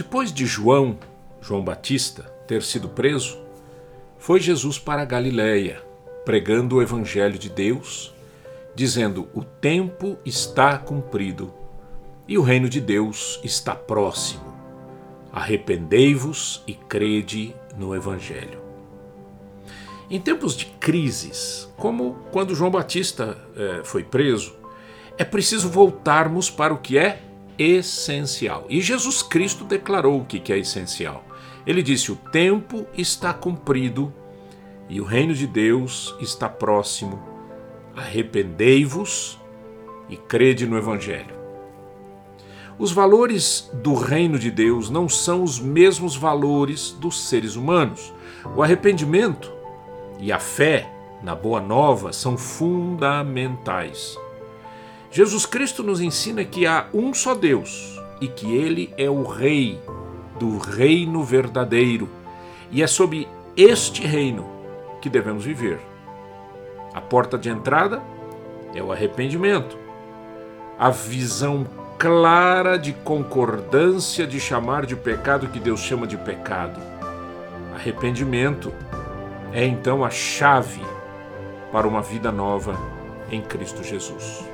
Depois de João, João Batista, ter sido preso, foi Jesus para Galiléia, pregando o evangelho de Deus, dizendo: "O tempo está cumprido e o reino de Deus está próximo. Arrependei-vos e crede no evangelho." Em tempos de crises, como quando João Batista eh, foi preso, é preciso voltarmos para o que é essencial. E Jesus Cristo declarou o que é essencial. Ele disse: O tempo está cumprido e o reino de Deus está próximo. Arrependei-vos e crede no Evangelho. Os valores do reino de Deus não são os mesmos valores dos seres humanos. O arrependimento e a fé na Boa Nova são fundamentais. Jesus Cristo nos ensina que há um só Deus e que ele é o Rei do reino verdadeiro e é sob este reino que devemos viver. A porta de entrada é o arrependimento, a visão clara de concordância de chamar de pecado que Deus chama de pecado. Arrependimento é então a chave para uma vida nova em Cristo Jesus.